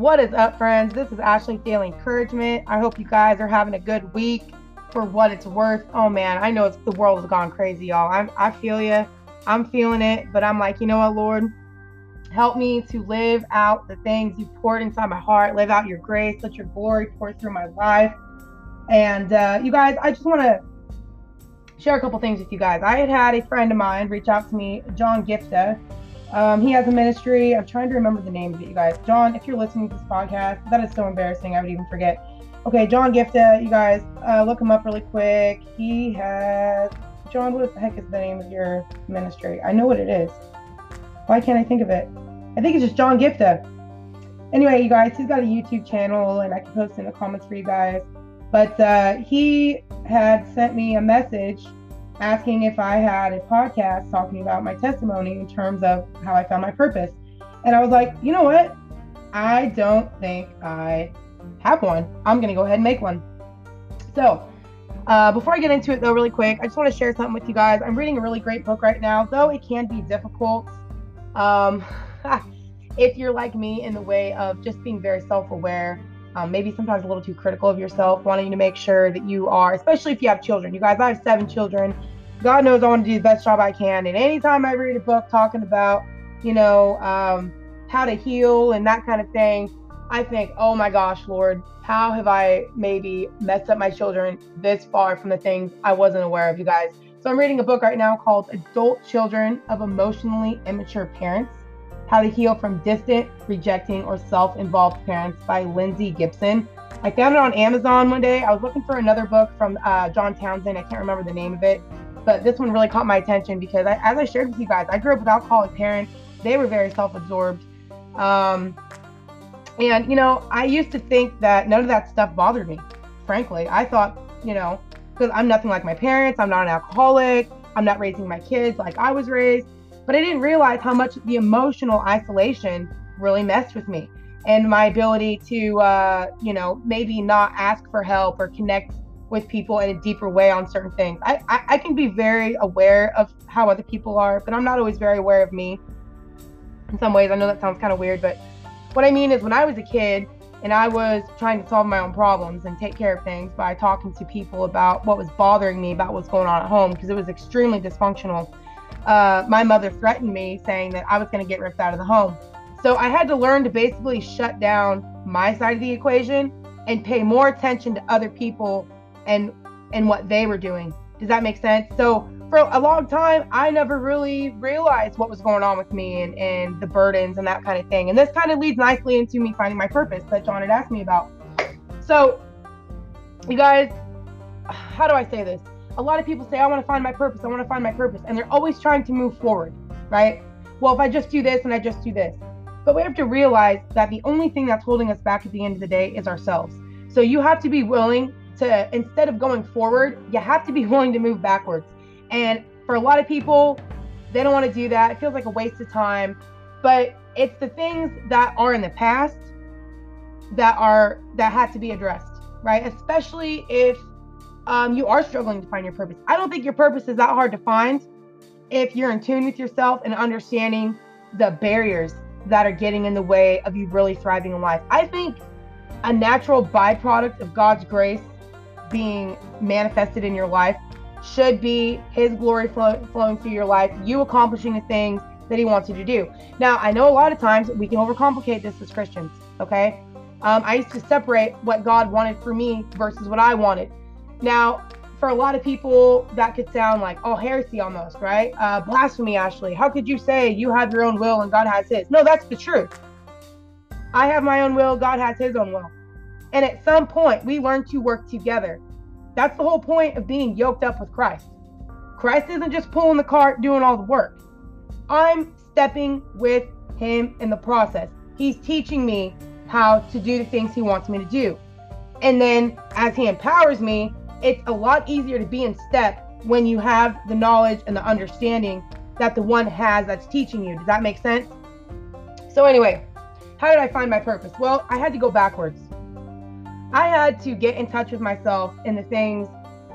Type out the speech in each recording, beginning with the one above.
What is up, friends? This is Ashley Daily Encouragement. I hope you guys are having a good week for what it's worth. Oh man, I know it's, the world has gone crazy, y'all. I'm, I feel you. I'm feeling it, but I'm like, you know what, Lord? Help me to live out the things you poured inside my heart, live out your grace, let your glory pour through my life. And uh, you guys, I just want to share a couple things with you guys. I had had a friend of mine reach out to me, John Giftah. Um, he has a ministry. I'm trying to remember the name of it, you guys. John, if you're listening to this podcast, that is so embarrassing. I would even forget. Okay, John Giftah, you guys, uh, look him up really quick. He has John. What the heck is the name of your ministry? I know what it is. Why can't I think of it? I think it's just John Giftah. Anyway, you guys, he's got a YouTube channel, and I can post in the comments for you guys. But uh, he had sent me a message asking if I had a podcast talking about my testimony in terms of how I found my purpose. And I was like, you know what? I don't think I have one. I'm going to go ahead and make one. So, uh, before I get into it, though, really quick, I just want to share something with you guys. I'm reading a really great book right now, though it can be difficult. Um, if you're like me in the way of just being very self aware um, maybe sometimes a little too critical of yourself, wanting to make sure that you are, especially if you have children. You guys, I have seven children. God knows I want to do the best job I can. And anytime I read a book talking about, you know, um, how to heal and that kind of thing, I think, oh my gosh, Lord, how have I maybe messed up my children this far from the things I wasn't aware of, you guys? So I'm reading a book right now called Adult Children of Emotionally Immature Parents how to Heal from Distant, Rejecting, or Self Involved Parents by Lindsay Gibson. I found it on Amazon one day. I was looking for another book from uh, John Townsend. I can't remember the name of it, but this one really caught my attention because, I, as I shared with you guys, I grew up with alcoholic parents. They were very self absorbed. Um, and, you know, I used to think that none of that stuff bothered me, frankly. I thought, you know, because I'm nothing like my parents, I'm not an alcoholic, I'm not raising my kids like I was raised. But I didn't realize how much the emotional isolation really messed with me and my ability to, uh, you know, maybe not ask for help or connect with people in a deeper way on certain things. I, I, I can be very aware of how other people are, but I'm not always very aware of me. In some ways, I know that sounds kind of weird, but what I mean is when I was a kid and I was trying to solve my own problems and take care of things by talking to people about what was bothering me about what's going on at home because it was extremely dysfunctional uh, my mother threatened me saying that I was going to get ripped out of the home. So I had to learn to basically shut down my side of the equation and pay more attention to other people and and what they were doing. Does that make sense? So for a long time, I never really realized what was going on with me and, and the burdens and that kind of thing. And this kind of leads nicely into me finding my purpose that John had asked me about. So, you guys, how do I say this? A lot of people say, I want to find my purpose, I want to find my purpose, and they're always trying to move forward, right? Well, if I just do this and I just do this. But we have to realize that the only thing that's holding us back at the end of the day is ourselves. So you have to be willing to, instead of going forward, you have to be willing to move backwards. And for a lot of people, they don't want to do that. It feels like a waste of time. But it's the things that are in the past that are that have to be addressed, right? Especially if um, you are struggling to find your purpose. I don't think your purpose is that hard to find if you're in tune with yourself and understanding the barriers that are getting in the way of you really thriving in life. I think a natural byproduct of God's grace being manifested in your life should be His glory flow, flowing through your life, you accomplishing the things that He wants you to do. Now, I know a lot of times we can overcomplicate this as Christians, okay? Um, I used to separate what God wanted for me versus what I wanted. Now, for a lot of people, that could sound like, oh, heresy almost, right? Uh, blasphemy, Ashley. How could you say you have your own will and God has his? No, that's the truth. I have my own will, God has his own will. And at some point, we learn to work together. That's the whole point of being yoked up with Christ. Christ isn't just pulling the cart, doing all the work. I'm stepping with him in the process. He's teaching me how to do the things he wants me to do. And then as he empowers me, it's a lot easier to be in step when you have the knowledge and the understanding that the one has that's teaching you. Does that make sense? So, anyway, how did I find my purpose? Well, I had to go backwards. I had to get in touch with myself and the things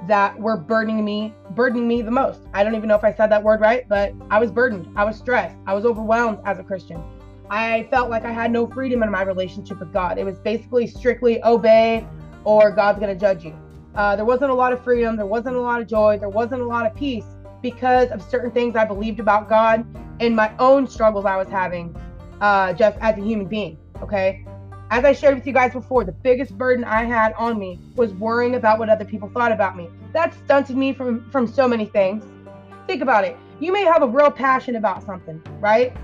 that were burdening me, burdening me the most. I don't even know if I said that word right, but I was burdened. I was stressed. I was overwhelmed as a Christian. I felt like I had no freedom in my relationship with God. It was basically strictly obey or God's going to judge you. Uh, there wasn't a lot of freedom. There wasn't a lot of joy. There wasn't a lot of peace because of certain things I believed about God and my own struggles I was having uh, just as a human being. Okay. As I shared with you guys before, the biggest burden I had on me was worrying about what other people thought about me. That stunted me from, from so many things. Think about it. You may have a real passion about something, right?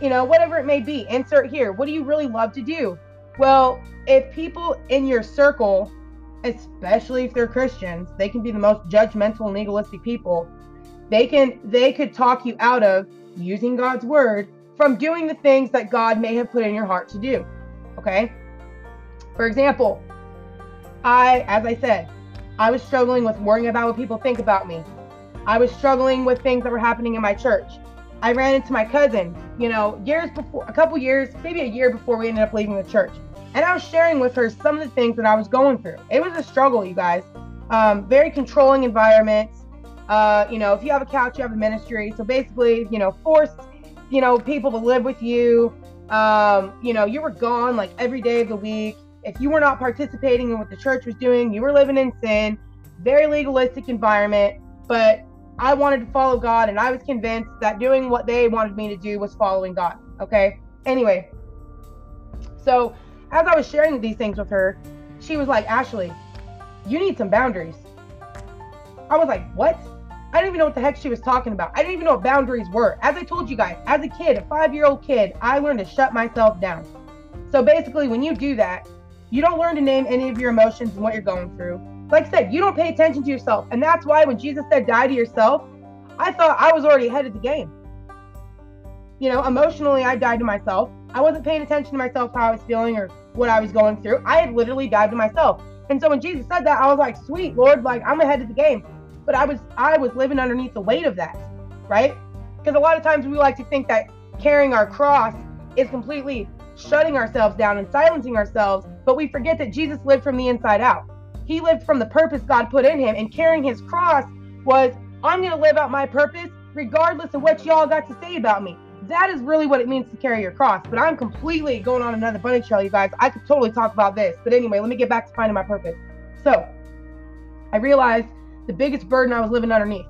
You know, whatever it may be. Insert here. What do you really love to do? Well, if people in your circle, especially if they're Christians, they can be the most judgmental and legalistic people. They can they could talk you out of using God's word from doing the things that God may have put in your heart to do. Okay? For example, I, as I said, I was struggling with worrying about what people think about me. I was struggling with things that were happening in my church. I ran into my cousin, you know, years before, a couple years, maybe a year before we ended up leaving the church. And I was sharing with her some of the things that I was going through. It was a struggle, you guys. Um, very controlling environments. Uh, you know, if you have a couch, you have a ministry. So basically, you know, forced, you know, people to live with you. Um, you know, you were gone like every day of the week. If you were not participating in what the church was doing, you were living in sin. Very legalistic environment. But I wanted to follow God, and I was convinced that doing what they wanted me to do was following God. Okay. Anyway, so as I was sharing these things with her, she was like, Ashley, you need some boundaries. I was like, what? I didn't even know what the heck she was talking about. I didn't even know what boundaries were. As I told you guys, as a kid, a five year old kid, I learned to shut myself down. So basically, when you do that, you don't learn to name any of your emotions and what you're going through. Like I said, you don't pay attention to yourself. And that's why when Jesus said, die to yourself, I thought I was already ahead of the game. You know, emotionally, I died to myself. I wasn't paying attention to myself, how I was feeling or what I was going through. I had literally died to myself. And so when Jesus said that, I was like, sweet, Lord, like I'm ahead of the game but I was I was living underneath the weight of that, right? Because a lot of times we like to think that carrying our cross is completely shutting ourselves down and silencing ourselves, but we forget that Jesus lived from the inside out. He lived from the purpose God put in him, and carrying his cross was I'm going to live out my purpose regardless of what y'all got to say about me. That is really what it means to carry your cross. But I'm completely going on another bunny trail, you guys. I could totally talk about this. But anyway, let me get back to finding my purpose. So I realized the biggest burden I was living underneath.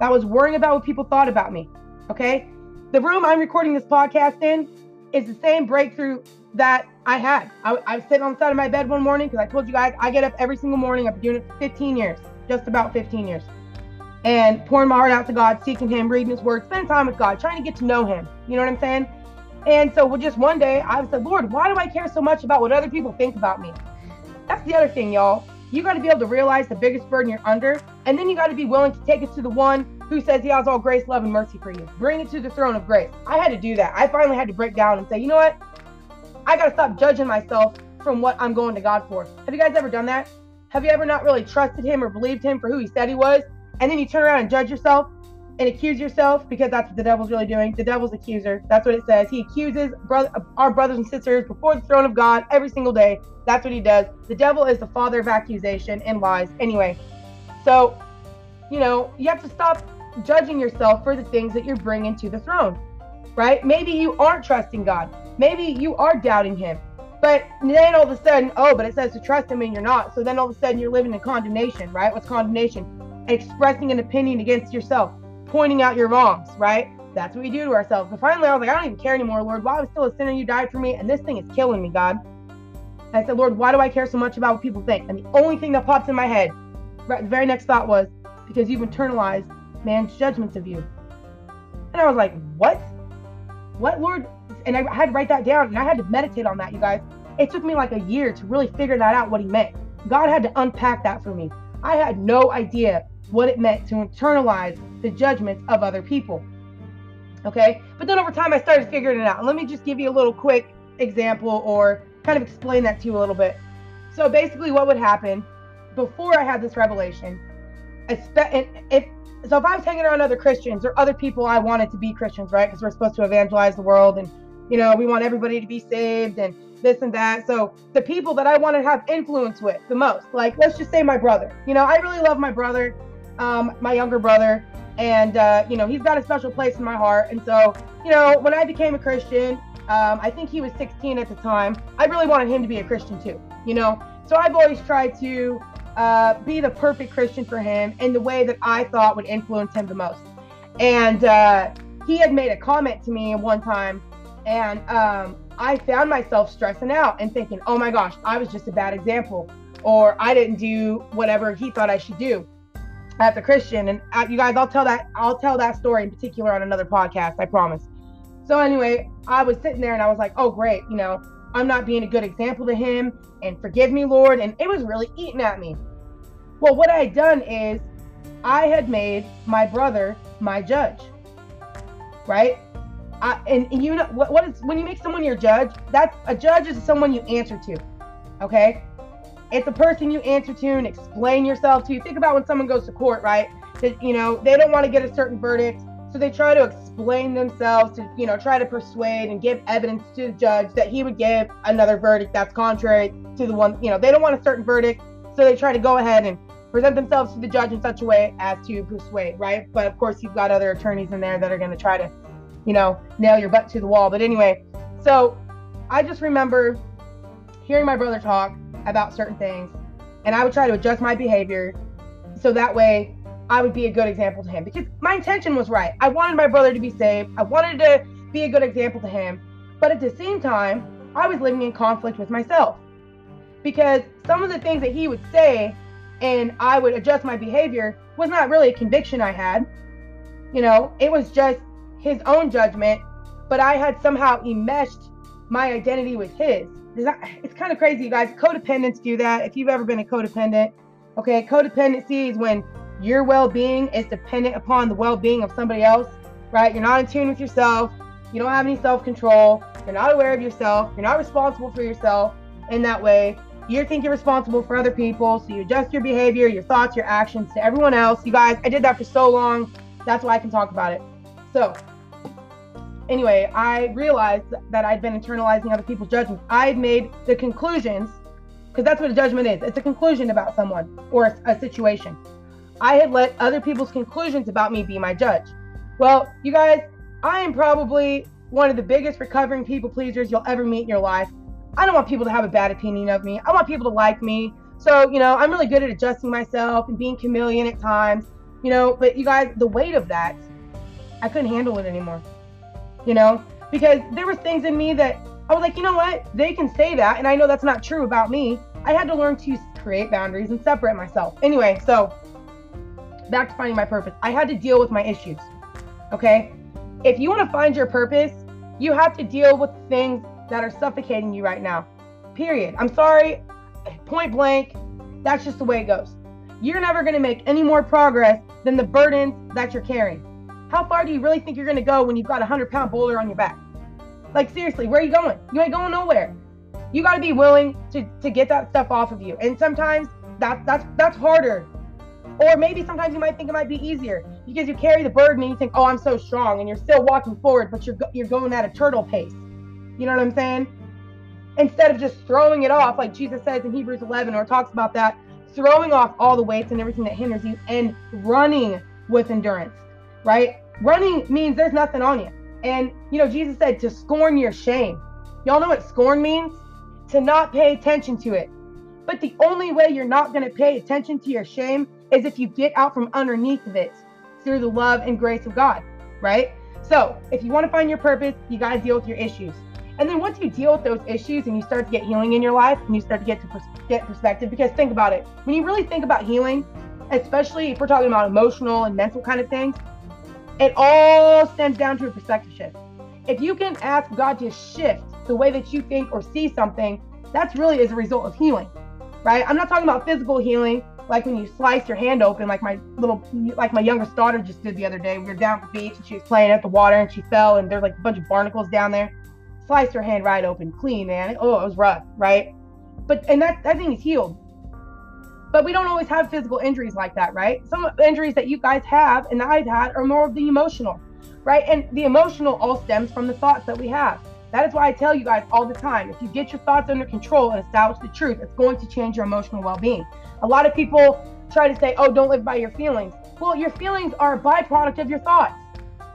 That was worrying about what people thought about me. Okay. The room I'm recording this podcast in is the same breakthrough that I had. I, I was sitting on the side of my bed one morning because I told you guys I get up every single morning. I've been doing it for 15 years, just about 15 years. And pouring my heart out to God, seeking Him, reading His Word, spending time with God, trying to get to know Him. You know what I'm saying? And so, well, just one day, I said, Lord, why do I care so much about what other people think about me? That's the other thing, y'all you got to be able to realize the biggest burden you're under, and then you got to be willing to take it to the one who says he has all grace, love, and mercy for you. Bring it to the throne of grace. I had to do that. I finally had to break down and say, you know what? I got to stop judging myself from what I'm going to God for. Have you guys ever done that? Have you ever not really trusted him or believed him for who he said he was? And then you turn around and judge yourself and accuse yourself because that's what the devil's really doing. The devil's accuser. That's what it says. He accuses brother, our brothers and sisters before the throne of God every single day. That's what he does. The devil is the father of accusation and lies. Anyway, so, you know, you have to stop judging yourself for the things that you're bringing to the throne, right? Maybe you aren't trusting God. Maybe you are doubting him. But then all of a sudden, oh, but it says to trust him and you're not. So then all of a sudden you're living in condemnation, right? What's condemnation? Expressing an opinion against yourself pointing out your wrongs, right? That's what we do to ourselves. But finally, I was like, I don't even care anymore, Lord. While I was still a sinner, you died for me, and this thing is killing me, God. I said, Lord, why do I care so much about what people think? And the only thing that pops in my head, right, the very next thought was, because you've internalized man's judgments of you. And I was like, what? What, Lord? And I had to write that down, and I had to meditate on that, you guys. It took me like a year to really figure that out, what he meant. God had to unpack that for me. I had no idea what it meant to internalize the judgments of other people. Okay, but then over time I started figuring it out. let me just give you a little quick example or kind of explain that to you a little bit. So basically, what would happen before I had this revelation? If so, if I was hanging around other Christians or other people I wanted to be Christians, right? Because we're supposed to evangelize the world and you know we want everybody to be saved and this and that. So the people that I want to have influence with the most, like let's just say my brother. You know, I really love my brother um, my younger brother, and uh, you know he's got a special place in my heart. And so, you know, when I became a Christian, Um, I think he was 16 at the time. I really wanted him to be a Christian too, you know. So I've always tried to uh, be the perfect Christian for him in the way that I thought would influence him the most. And uh, he had made a comment to me one time, and um, I found myself stressing out and thinking, oh my gosh, I was just a bad example, or I didn't do whatever he thought I should do as a Christian. And uh, you guys, I'll tell that I'll tell that story in particular on another podcast. I promise. So anyway, I was sitting there and I was like, oh great, you know, I'm not being a good example to him, and forgive me, Lord. And it was really eating at me. Well, what I had done is I had made my brother my judge, right? I, and, and you know what, what is when you make someone your judge? That's a judge is someone you answer to, okay? It's a person you answer to and explain yourself to. Think about when someone goes to court, right? That you know they don't want to get a certain verdict, so they try to explain themselves to you know try to persuade and give evidence to the judge that he would give another verdict that's contrary to the one you know they don't want a certain verdict, so they try to go ahead and present themselves to the judge in such a way as to persuade, right? But of course, you've got other attorneys in there that are going to try to, you know, nail your butt to the wall. But anyway, so I just remember hearing my brother talk about certain things, and I would try to adjust my behavior so that way I would be a good example to him because my intention was right. I wanted my brother to be saved, I wanted to be a good example to him, but at the same time, I was living in conflict with myself because some of the things that he would say and I would adjust my behavior was not really a conviction I had. You know, it was just his own judgment, but I had somehow enmeshed my identity with his. It's kind of crazy, you guys. Codependents do that. If you've ever been a codependent, okay, codependency is when your well being is dependent upon the well being of somebody else, right? You're not in tune with yourself. You don't have any self control. You're not aware of yourself. You're not responsible for yourself in that way you think you're responsible for other people, so you adjust your behavior, your thoughts, your actions to everyone else. You guys, I did that for so long. That's why I can talk about it. So, anyway, I realized that I'd been internalizing other people's judgments. I had made the conclusions, because that's what a judgment is it's a conclusion about someone or a, a situation. I had let other people's conclusions about me be my judge. Well, you guys, I am probably one of the biggest recovering people pleasers you'll ever meet in your life. I don't want people to have a bad opinion of me. I want people to like me. So, you know, I'm really good at adjusting myself and being chameleon at times, you know, but you guys, the weight of that, I couldn't handle it anymore, you know, because there was things in me that I was like, you know what? They can say that. And I know that's not true about me. I had to learn to create boundaries and separate myself. Anyway, so back to finding my purpose. I had to deal with my issues. Okay. If you want to find your purpose, you have to deal with things that are suffocating you right now. Period. I'm sorry, point blank, that's just the way it goes. You're never going to make any more progress than the burdens that you're carrying. How far do you really think you're going to go when you've got a 100 pound boulder on your back? Like, seriously, where are you going? You ain't going nowhere. You got to be willing to, to get that stuff off of you. And sometimes that, that's, that's harder. Or maybe sometimes you might think it might be easier because you carry the burden and you think, oh, I'm so strong, and you're still walking forward, but you're, you're going at a turtle pace. You know what I'm saying? Instead of just throwing it off, like Jesus says in Hebrews 11, or talks about that, throwing off all the weights and everything that hinders you and running with endurance, right? Running means there's nothing on you. And, you know, Jesus said to scorn your shame. Y'all know what scorn means? To not pay attention to it. But the only way you're not going to pay attention to your shame is if you get out from underneath of it through the love and grace of God, right? So, if you want to find your purpose, you got to deal with your issues. And then once you deal with those issues and you start to get healing in your life and you start to get to pers- get perspective, because think about it, when you really think about healing, especially if we're talking about emotional and mental kind of things, it all stems down to a perspective shift. If you can ask God to shift the way that you think or see something, that's really as a result of healing, right? I'm not talking about physical healing, like when you slice your hand open, like my little, like my youngest daughter just did the other day. We were down at the beach and she was playing at the water and she fell and there's like a bunch of barnacles down there sliced her hand right open, clean, man. Oh, it was rough, right? But and that that thing is healed. But we don't always have physical injuries like that, right? Some injuries that you guys have and that I've had are more of the emotional, right? And the emotional all stems from the thoughts that we have. That is why I tell you guys all the time if you get your thoughts under control and establish the truth, it's going to change your emotional well being. A lot of people try to say, oh, don't live by your feelings. Well, your feelings are a byproduct of your thoughts.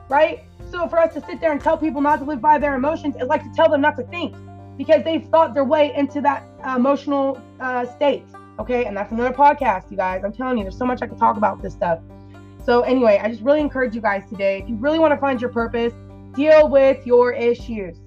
right? So for us to sit there and tell people not to live by their emotions, is like to tell them not to think because they've thought their way into that uh, emotional uh, state. Okay, and that's another podcast, you guys. I'm telling you, there's so much I could talk about this stuff. So anyway, I just really encourage you guys today. If you really want to find your purpose, deal with your issues.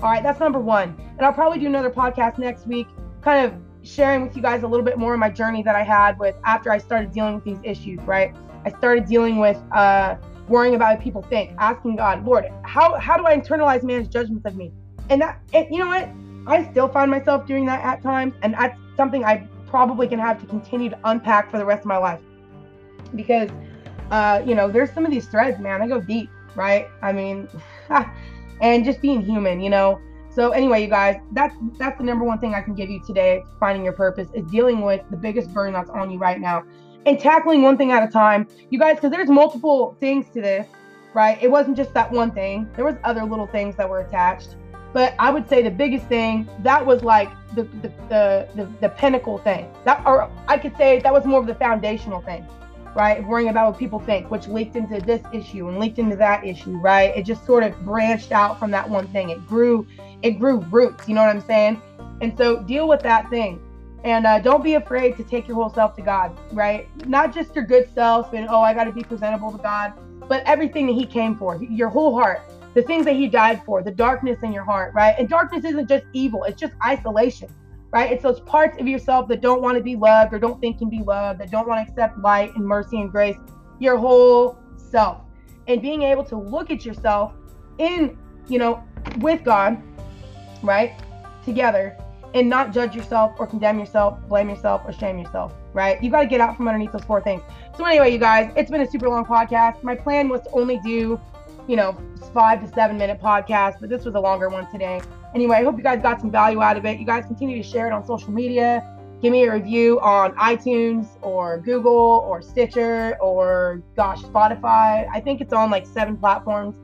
All right, that's number one. And I'll probably do another podcast next week, kind of sharing with you guys a little bit more of my journey that I had with after I started dealing with these issues, right? I started dealing with uh, worrying about what people think, asking God, Lord, how, how do I internalize man's judgments of me? And that, and you know what? I still find myself doing that at times. And that's something I probably can have to continue to unpack for the rest of my life. Because, uh, you know, there's some of these threads, man, I go deep, right? I mean, and just being human, you know. So anyway, you guys, that's that's the number one thing I can give you today, finding your purpose, is dealing with the biggest burden that's on you right now and tackling one thing at a time. You guys, because there's multiple things to this, right? It wasn't just that one thing. There was other little things that were attached. But I would say the biggest thing that was like the the the, the, the pinnacle thing. That or I could say that was more of the foundational thing right? Worrying about what people think, which leaked into this issue and leaked into that issue, right? It just sort of branched out from that one thing. It grew, it grew roots. You know what I'm saying? And so deal with that thing, and uh, don't be afraid to take your whole self to God, right? Not just your good self and oh, I got to be presentable to God, but everything that He came for, your whole heart, the things that He died for, the darkness in your heart, right? And darkness isn't just evil; it's just isolation right? It's those parts of yourself that don't want to be loved or don't think can be loved, that don't want to accept light and mercy and grace, your whole self. And being able to look at yourself in, you know, with God, right? Together and not judge yourself or condemn yourself, blame yourself or shame yourself, right? You got to get out from underneath those four things. So, anyway, you guys, it's been a super long podcast. My plan was to only do, you know, five to seven minute podcast, but this was a longer one today. Anyway, I hope you guys got some value out of it. You guys continue to share it on social media. Give me a review on iTunes or Google or Stitcher or gosh, Spotify. I think it's on like seven platforms.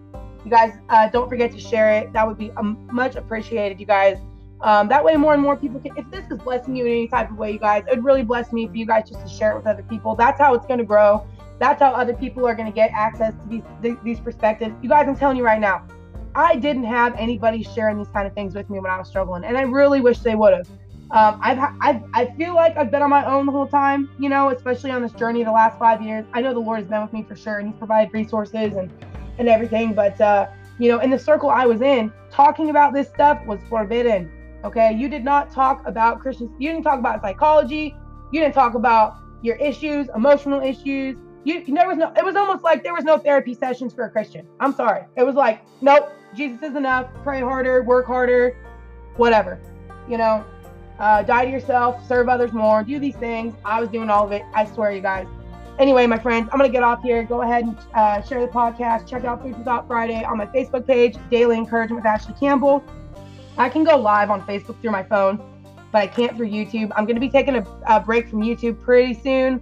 You guys uh, don't forget to share it. That would be um, much appreciated, you guys. Um, that way, more and more people can. If this is blessing you in any type of way, you guys, it would really bless me for you guys just to share it with other people. That's how it's going to grow. That's how other people are going to get access to these these perspectives. You guys, I'm telling you right now, I didn't have anybody sharing these kind of things with me when I was struggling, and I really wish they would have. Um, I've, I've, I feel like I've been on my own the whole time, you know, especially on this journey the last five years. I know the Lord has been with me for sure, and He's provided resources and, and everything. But, uh, you know, in the circle I was in, talking about this stuff was forbidden. Okay. You did not talk about Christians. You didn't talk about psychology. You didn't talk about your issues, emotional issues. You, there was no, it was almost like there was no therapy sessions for a Christian. I'm sorry. It was like, nope, Jesus is enough. Pray harder, work harder, whatever. You know, uh, die to yourself, serve others more, do these things. I was doing all of it. I swear, you guys. Anyway, my friends, I'm gonna get off here. Go ahead and uh, share the podcast. Check out Food for Thought Friday on my Facebook page, Daily Encouragement with Ashley Campbell. I can go live on Facebook through my phone, but I can't through YouTube. I'm gonna be taking a, a break from YouTube pretty soon.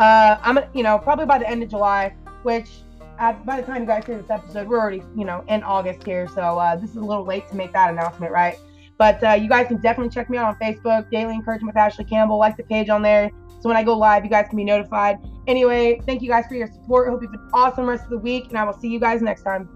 Uh, I'm, you know, probably by the end of July, which by the time you guys hear this episode, we're already, you know, in August here. So uh, this is a little late to make that announcement, right? But uh, you guys can definitely check me out on Facebook, Daily Encouragement with Ashley Campbell. Like the page on there. So when I go live, you guys can be notified. Anyway, thank you guys for your support. Hope you have an awesome rest of the week, and I will see you guys next time.